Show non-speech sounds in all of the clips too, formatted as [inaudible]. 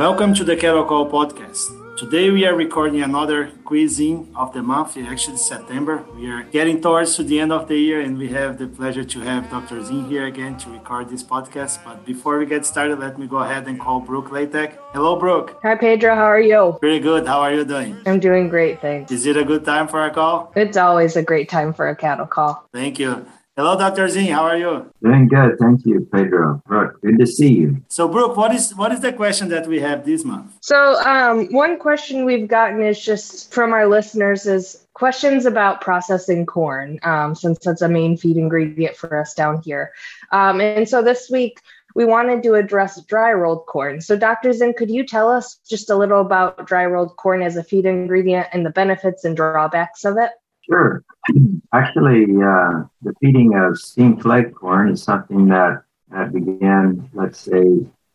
Welcome to the Cattle Call podcast. Today we are recording another quizzing of the month, actually September. We are getting towards to the end of the year and we have the pleasure to have Dr. Zinn here again to record this podcast. But before we get started, let me go ahead and call Brooke Latack. Hello, Brooke. Hi, Pedro. How are you? Pretty good. How are you doing? I'm doing great, thanks. Is it a good time for a call? It's always a great time for a cattle call. Thank you. Hello, Dr. Z. How are you? Doing good. Thank you, Pedro. Brooke, good to see you. So, Brooke, what is what is the question that we have this month? So, um, one question we've gotten is just from our listeners is questions about processing corn, um, since that's a main feed ingredient for us down here. Um, and so this week we wanted to address dry rolled corn. So, Dr. Zinn, could you tell us just a little about dry rolled corn as a feed ingredient and the benefits and drawbacks of it? Sure. [clears throat] Actually, uh, the feeding of steamed flake corn is something that, that began, let's say,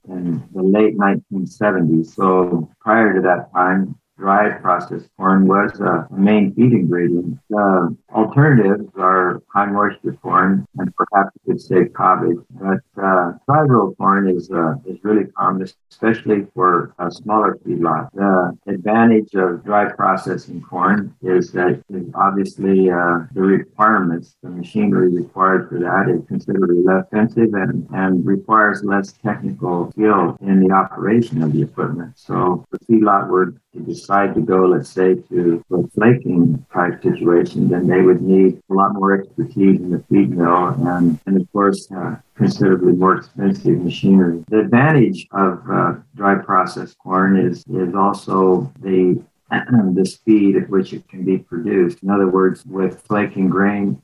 in the late 1970s. So prior to that time, dry processed corn was a main feed ingredient. The alternatives are high moisture corn and perhaps you could say cabbage. But uh, dry rolled corn is uh, is really common, especially for a smaller feedlot. The advantage of dry processing corn is that obviously uh, the requirements, the machinery required for that is considerably less expensive and, and requires less technical skill in the operation of the equipment. So the feedlot were to decide to go, let's say, to a flaking type situation, then they would need a lot more expertise in the feed mill and, and of course, uh, considerably more expensive machinery. The advantage of uh, dry processed corn is, is also the [clears throat] the speed at which it can be produced. In other words, with flaking grain,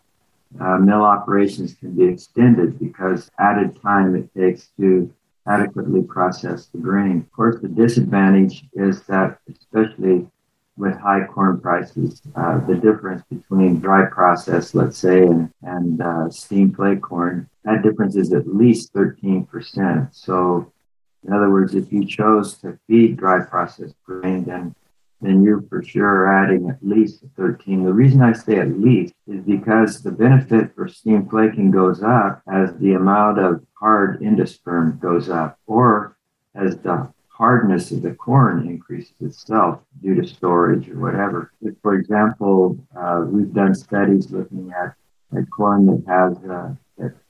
uh, mill operations can be extended because added time it takes to adequately process the grain. Of course, the disadvantage is that, especially with high corn prices, uh, the difference between dry process, let's say, and, and uh, steam flake corn, that difference is at least 13%. So, in other words, if you chose to feed dry processed grain, then then you're for sure adding at least 13. The reason I say at least is because the benefit for steam flaking goes up as the amount of hard endosperm goes up, or as the hardness of the corn increases itself due to storage or whatever. If, for example, uh, we've done studies looking at, at corn that has uh,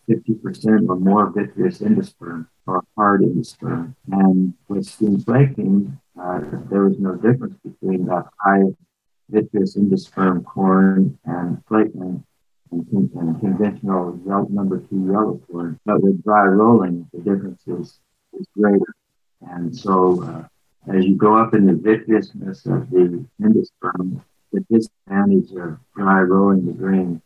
50% or more vitreous endosperm or hard endosperm. And with steam flaking, uh, there was no difference between that high vitreous endosperm corn and flaking and, and conventional number two yellow corn. But with dry rolling, the difference is, is greater. And so uh, as you go up in the vitreousness of the endosperm, the disadvantage of dry rolling the grain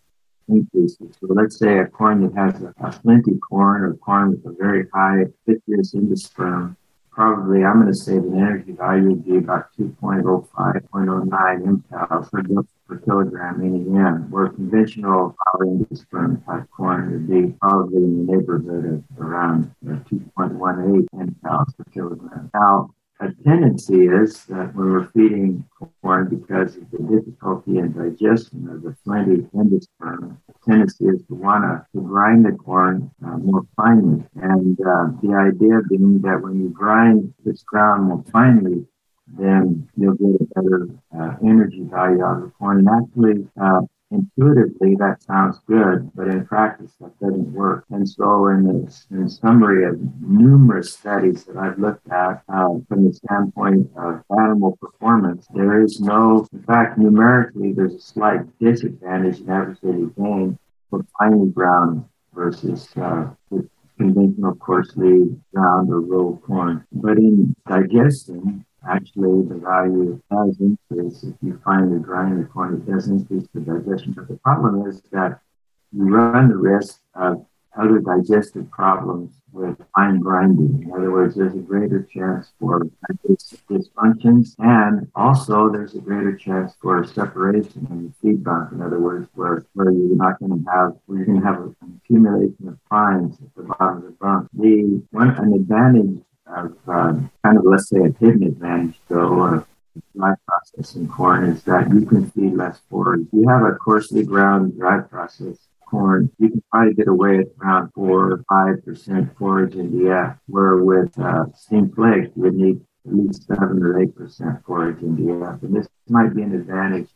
increases. So let's say a corn that has a, a flinty corn or corn with a very high vitreous endosperm, probably I'm going to say the energy value would be about 2.05, 0.09 mTOWs per, per kilogram in EM, where conventional power endosperm type corn would be probably in the neighborhood of around uh, 2.18 mTOWs per kilogram. Now, a tendency is that when we're feeding corn because of the difficulty in digestion of the flinty endosperm, the tendency is to want to grind the corn uh, more finely. And uh, the idea being that when you grind this ground more finely, then you'll get a better uh, energy value out of the corn. And actually, uh, intuitively that sounds good, but in practice that doesn't work. And so, in the in summary of numerous studies that I've looked at uh, from the standpoint of animal performance, there is no, in fact, numerically, there's a slight disadvantage in average daily gain for finely ground versus uh, conventional coarsely ground or rolled corn. But in digestion, actually the value does increase if you find the the corn, it does increase the digestion. But the problem is that you run the risk of other digestive problems with fine grinding. In other words, there's a greater chance for dysfunctions, and also there's a greater chance for separation in the feed bunk. In other words, where, where you're not going to have where you're going to have an accumulation of fines at the bottom of the bunk. The one an advantage of um, kind of, let's say, a hidden advantage, though, of dry processing corn is that you can feed less forage. You have a coarsely ground dry process corn, you can probably get away at around 4 or 5% forage in DF, where with uh, steam flake, you would need at least seven or eight percent forage in NDF, and this might be an advantage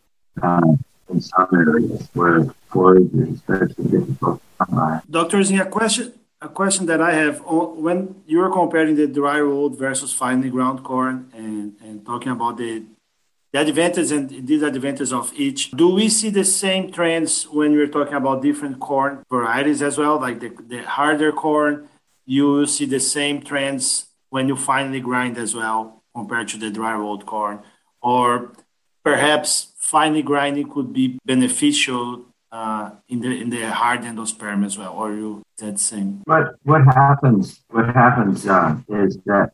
uh, in some areas where forage is especially difficult to come by. Dr. Zinn, a question, a question that I have when you are comparing the dry rolled versus finely ground corn and, and talking about the the advantages and disadvantages of each. Do we see the same trends when we're talking about different corn varieties as well? Like the, the harder corn, you see the same trends when you finely grind as well compared to the dry rolled corn? Or perhaps finely grinding could be beneficial uh, in the in the hard endosperm as well, or you that same? What what happens? What happens uh, is that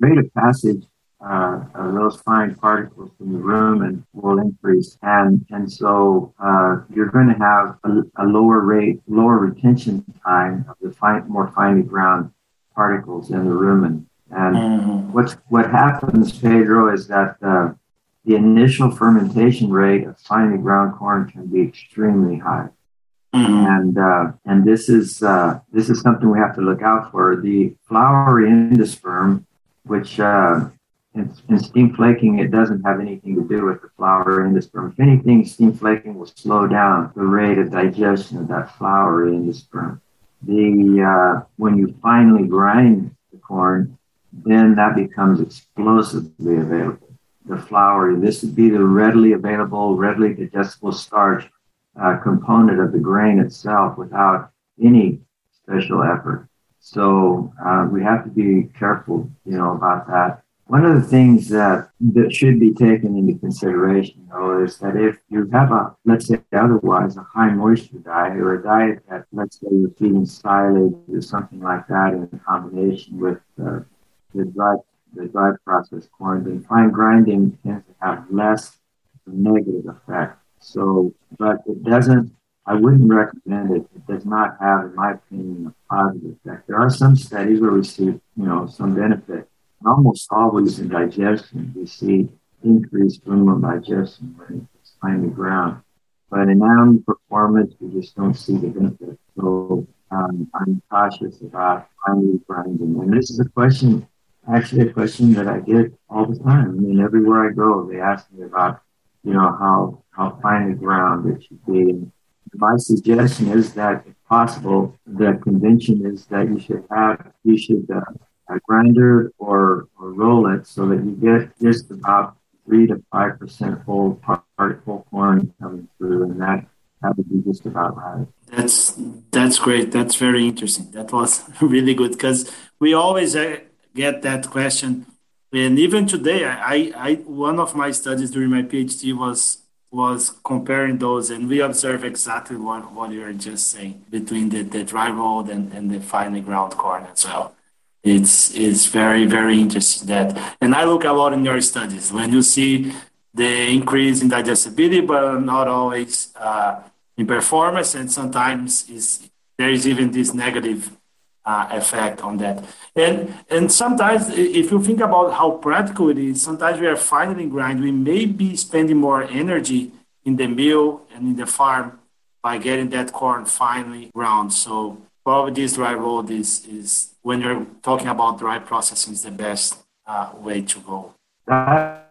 rate of passage uh, those fine particles in the rumen will increase. And, and so uh, you're going to have a, a, lower rate, lower retention time of the fine, more finely ground particles in the rumen. And mm-hmm. what's, what happens, Pedro, is that uh, the initial fermentation rate of finely ground corn can be extremely high. Mm-hmm. And uh, and this is uh, this is something we have to look out for. The floury endosperm, which uh, in, in steam flaking, it doesn't have anything to do with the flour endosperm. If anything, steam flaking will slow down the rate of digestion of that flour endosperm. The uh, when you finally grind the corn, then that becomes explosively available. The flour, this would be the readily available, readily digestible starch uh, component of the grain itself without any special effort. So uh, we have to be careful, you know, about that. One of the things that, that should be taken into consideration, though, is that if you have a, let's say otherwise, a high moisture diet or a diet that, let's say, you're feeding silage or something like that in combination with uh, the dry the dry processed corn, then fine grinding tends to have less negative effect. So, but it doesn't. I wouldn't recommend it. It does not have, in my opinion, a positive effect. There are some studies where we see, you know, some benefit almost always in digestion, we see increased ruminal digestion when it's finely ground. But in animal performance, we just don't see the benefit. So um, I'm cautious about finely grinding. And this is a question, actually a question that I get all the time. I mean, everywhere I go, they ask me about, you know, how, how fine the ground it should be. My suggestion is that if possible, the convention is that you should have, you should uh, a grinder or, or roll it so that you get just about three to five percent whole particle corn coming through, and that that would be just about right. That's that's great. That's very interesting. That was [laughs] really good because we always uh, get that question, and even today, I, I one of my studies during my PhD was was comparing those, and we observe exactly what, what you're just saying between the, the dry road and, and the finely ground corn as well. It's it's very very interesting that and i look a lot in your studies. When you see the increase in digestibility but not always uh, in performance and sometimes is there is even this negative effect on that and and sometimes if you think about how practical it is sometimes we are finely grind we may be spending more energy in the mill and in the farm by getting that corn finely ground so probably this dry road is is when you're talking about dry processing is the best uh, way to go. That,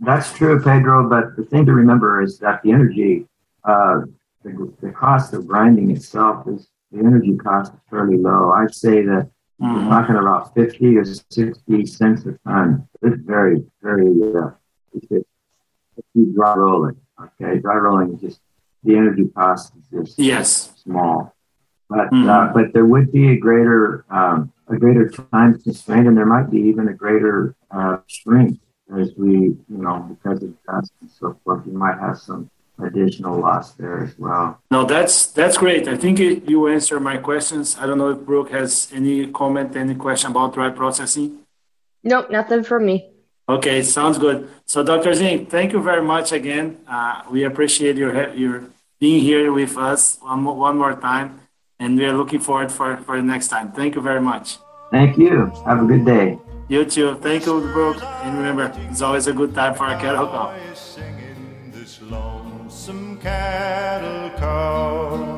that's true, Pedro. But the thing to remember is that the energy, uh, the, the cost of grinding itself is the energy cost is fairly low. I'd say that mm-hmm. we're talking about 50 or 60 cents a ton. It's very, very, uh, it's, it's dry rolling. Okay, dry rolling is just the energy cost is just yes. small. But mm-hmm. uh, but there would be a greater um, a greater time constraint, and there might be even a greater uh, shrink as we you know because of dust and so forth. You might have some additional loss there as well. No, that's that's great. I think it, you answered my questions. I don't know if Brooke has any comment, any question about dry processing. Nope, nothing from me. Okay, sounds good. So, Dr. Zinn, thank you very much again. Uh, we appreciate your your being here with us one, one more time and we are looking forward for, for the next time. Thank you very much. Thank you. Have a good day. You too. Thank you, Brooke. And remember, it's always a good time for a some cattle call.